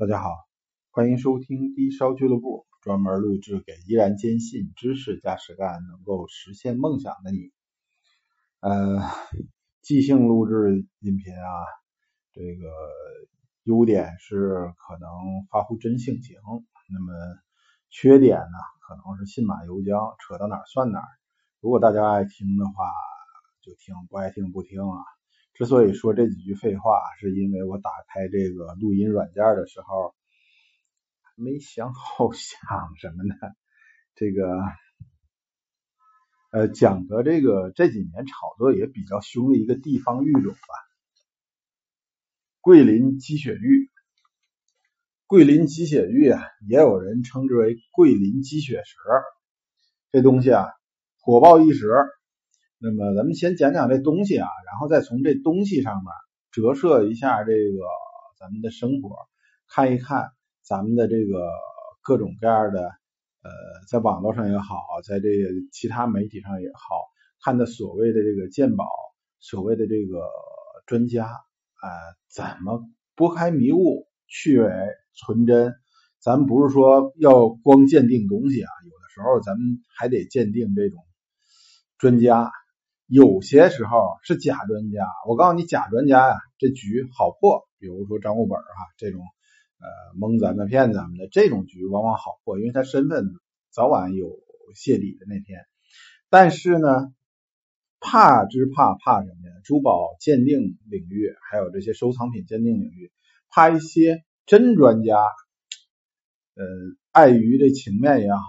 大家好，欢迎收听低烧俱乐部，专门录制给依然坚信知识加实干能够实现梦想的你。呃，即兴录制音频啊，这个优点是可能发乎真性情，那么缺点呢，可能是信马由缰，扯到哪儿算哪儿。如果大家爱听的话就听，不爱听不听啊。之所以说这几句废话，是因为我打开这个录音软件的时候，没想好想什么呢？这个呃，讲的这个这几年炒作也比较凶的一个地方育种吧，桂林鸡血玉。桂林鸡血玉啊，也有人称之为桂林鸡血石。这东西啊，火爆一时。那么咱们先讲讲这东西啊，然后再从这东西上面折射一下这个咱们的生活，看一看咱们的这个各种各样的呃，在网络上也好，在这个其他媒体上也好，看的所谓的这个鉴宝，所谓的这个专家啊，怎么拨开迷雾去伪存真？咱不是说要光鉴定东西啊，有的时候咱们还得鉴定这种专家。有些时候是假专家，我告诉你，假专家呀，这局好破。比如说张五本哈这种呃蒙咱们骗咱们的这种局，往往好破，因为他身份早晚有泄底的那天。但是呢，怕之怕怕什么呀？珠宝鉴定领域，还有这些收藏品鉴定领域，怕一些真专家，呃，碍于这情面也好，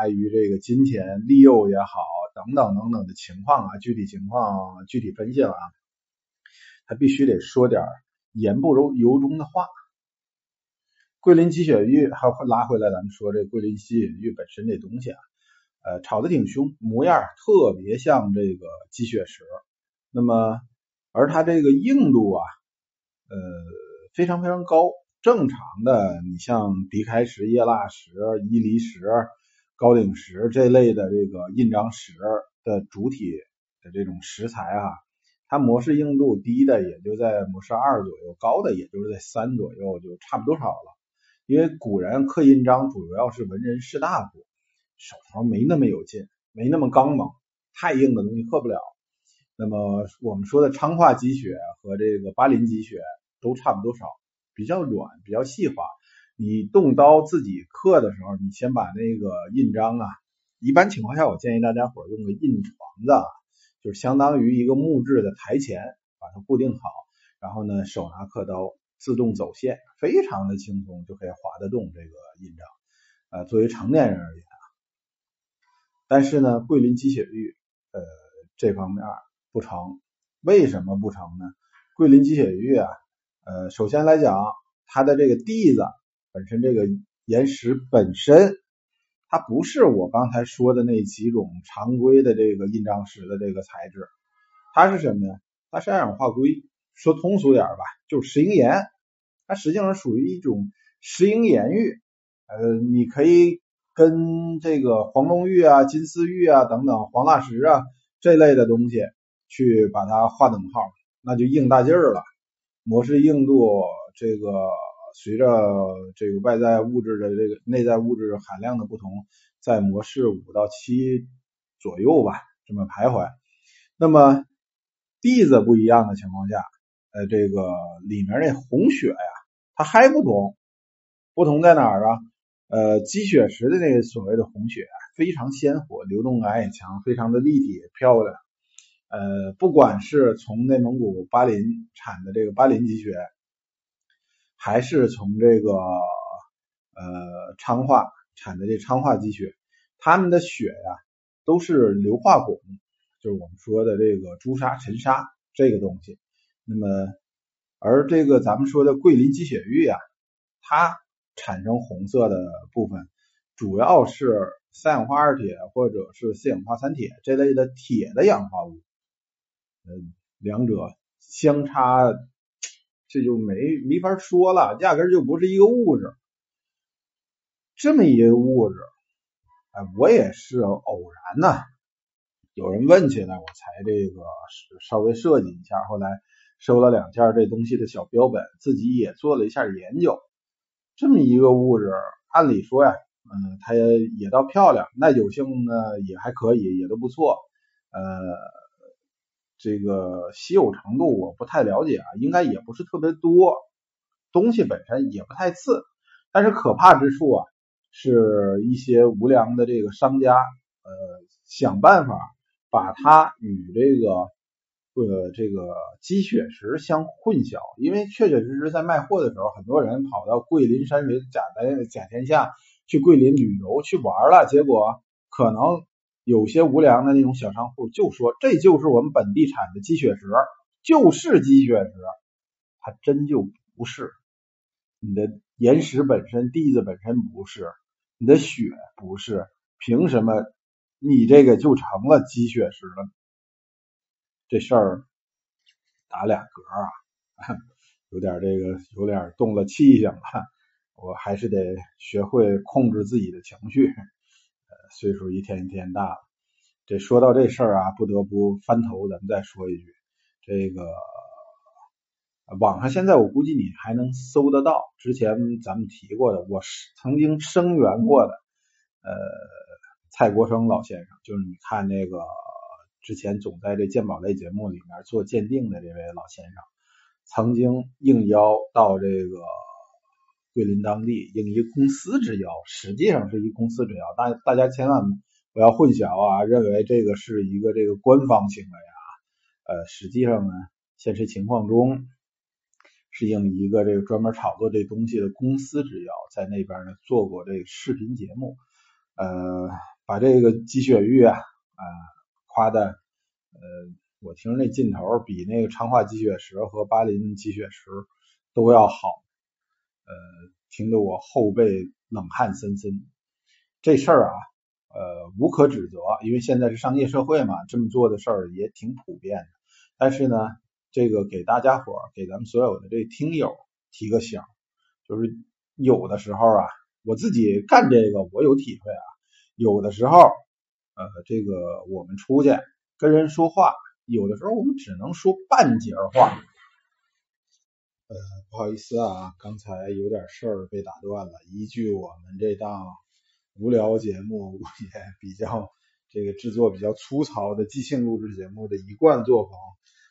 碍于这个金钱利诱也好。等等等等的情况啊，具体情况具体分析了啊，他必须得说点言不由由衷的话。桂林鸡血玉，还拉回来，咱们说这桂林鸡血玉本身这东西啊，呃，炒的挺凶，模样特别像这个鸡血石。那么，而它这个硬度啊，呃，非常非常高。正常的，你像迪开石、叶蜡石、伊犁石。高岭石这类的这个印章石的主体的这种石材啊，它模式硬度低的也就在模式二左右，高的也就是在三左右，就差不多少了。因为古人刻印章主要是文人士大夫，手头没那么有劲，没那么刚猛，太硬的东西刻不了。那么我们说的昌化积雪和这个巴林积雪都差不多少，比较软，比较细滑。你动刀自己刻的时候，你先把那个印章啊，一般情况下，我建议大家伙用个印床子，就是相当于一个木质的台前，把它固定好，然后呢，手拿刻刀，自动走线，非常的轻松，就可以划得动这个印章。呃，作为成年人而言啊，但是呢，桂林鸡血玉，呃，这方面不成，为什么不成呢？桂林鸡血玉啊，呃，首先来讲，它的这个地子。本身这个岩石本身，它不是我刚才说的那几种常规的这个印章石的这个材质，它是什么呢？它是二氧化硅，说通俗点吧，就是石英岩。它实际上属于一种石英岩玉，呃，你可以跟这个黄龙玉啊、金丝玉啊等等黄蜡石啊这类的东西去把它划等号，那就硬大劲儿了，模式硬度这个。随着这个外在物质的这个内在物质含量的不同，在模式五到七左右吧，这么徘徊。那么地子不一样的情况下，呃，这个里面那红血呀，它还不同。不同在哪儿啊？呃，积雪石的那个所谓的红血非常鲜活，流动感也强，非常的立体漂亮。呃，不管是从内蒙古巴林产的这个巴林积雪。还是从这个呃昌化产的这昌化积雪，他们的雪呀都是硫化汞，就是我们说的这个朱砂、沉沙这个东西。那么而这个咱们说的桂林积雪玉啊，它产生红色的部分主要是三氧化二铁或者是四氧化三铁这类的铁的氧化物，嗯，两者相差。这就没没法说了，压根就不是一个物质。这么一个物质，哎，我也是偶然呢，有人问起来，我才这个稍微设计一下。后来收了两件这东西的小标本，自己也做了一下研究。这么一个物质，按理说呀，嗯，它也倒漂亮，耐久性呢也还可以，也都不错。呃，这个稀有程度我不太了解啊，应该也不是特别多，东西本身也不太次，但是可怕之处啊，是一些无良的这个商家，呃，想办法把它与这个。呃，这个鸡血石相混淆，因为确确实实在卖货的时候，很多人跑到桂林山水甲的甲天下去桂林旅游去玩了，结果可能有些无良的那种小商户就说这就是我们本地产的鸡血石，就是鸡血石，它真就不是，你的岩石本身、地子本身不是，你的血不是，凭什么你这个就成了鸡血石了？这事儿打俩嗝啊，有点这个有点动了气性了。我还是得学会控制自己的情绪。岁数一天一天大了。这说到这事儿啊，不得不翻头，咱们再说一句，这个网上现在我估计你还能搜得到，之前咱们提过的，我曾经声援过的，呃，蔡国生老先生，就是你看那个。之前总在这鉴宝类节目里面做鉴定的这位老先生，曾经应邀到这个桂林当地应一公司之邀，实际上是一公司之邀，大大家千万不要混淆啊，认为这个是一个这个官方行为啊，呃，实际上呢，现实情况中是应一个这个专门炒作这东西的公司之邀，在那边呢做过这个视频节目，呃，把这个积雪玉啊啊。夸的，呃，我听那劲头比那个昌化积雪石和巴林积雪石都要好，呃，听得我后背冷汗森森。这事儿啊，呃，无可指责，因为现在是商业社会嘛，这么做的事儿也挺普遍的。但是呢，这个给大家伙儿，给咱们所有的这听友提个醒，就是有的时候啊，我自己干这个我有体会啊，有的时候。呃，这个我们出去跟人说话，有的时候我们只能说半截话。呃，不好意思啊，刚才有点事儿被打断了。依据我们这档无聊节目也比较这个制作比较粗糙的即兴录制节目的一贯作风，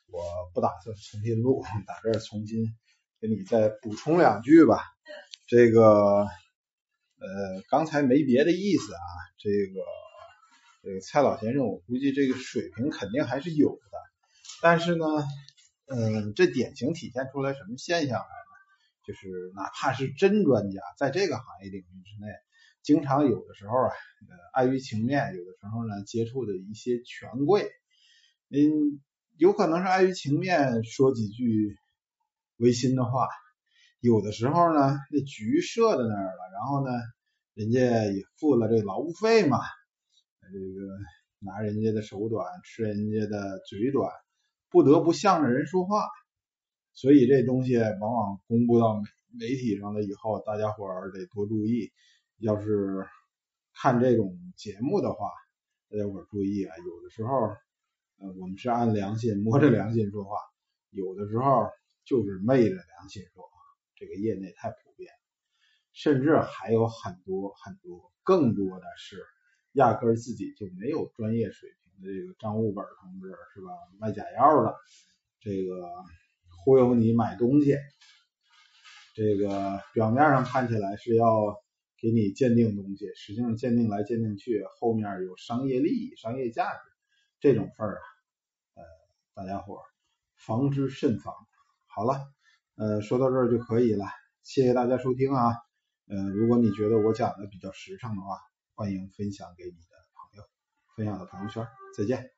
我不打算重新录，打这儿重新给你再补充两句吧。这个呃，刚才没别的意思啊，这个。这个蔡老先生，我估计这个水平肯定还是有的，但是呢，嗯，这典型体现出来什么现象来呢？就是哪怕是真专家，在这个行业领域之内，经常有的时候啊，碍于情面，有的时候呢，接触的一些权贵，嗯，有可能是碍于情面说几句违心的话，有的时候呢，那局设在那儿了，然后呢，人家也付了这劳务费嘛。这个拿人家的手短，吃人家的嘴短，不得不向着人说话，所以这东西往往公布到媒媒体上了以后，大家伙儿得多注意。要是看这种节目的话，大家伙儿注意啊，有的时候，呃，我们是按良心摸着良心说话，有的时候就是昧着良心说话。这个业内太普遍，甚至还有很多很多，更多的是。压根儿自己就没有专业水平这个张悟本同志是吧？卖假药的，这个忽悠你买东西，这个表面上看起来是要给你鉴定东西，实际上鉴定来鉴定去，后面有商业利益、商业价值，这种份儿啊，呃，大家伙防之慎防。好了，呃，说到这儿就可以了，谢谢大家收听啊。呃，如果你觉得我讲的比较实诚的话。欢迎分享给你的，分享到朋友圈，再见。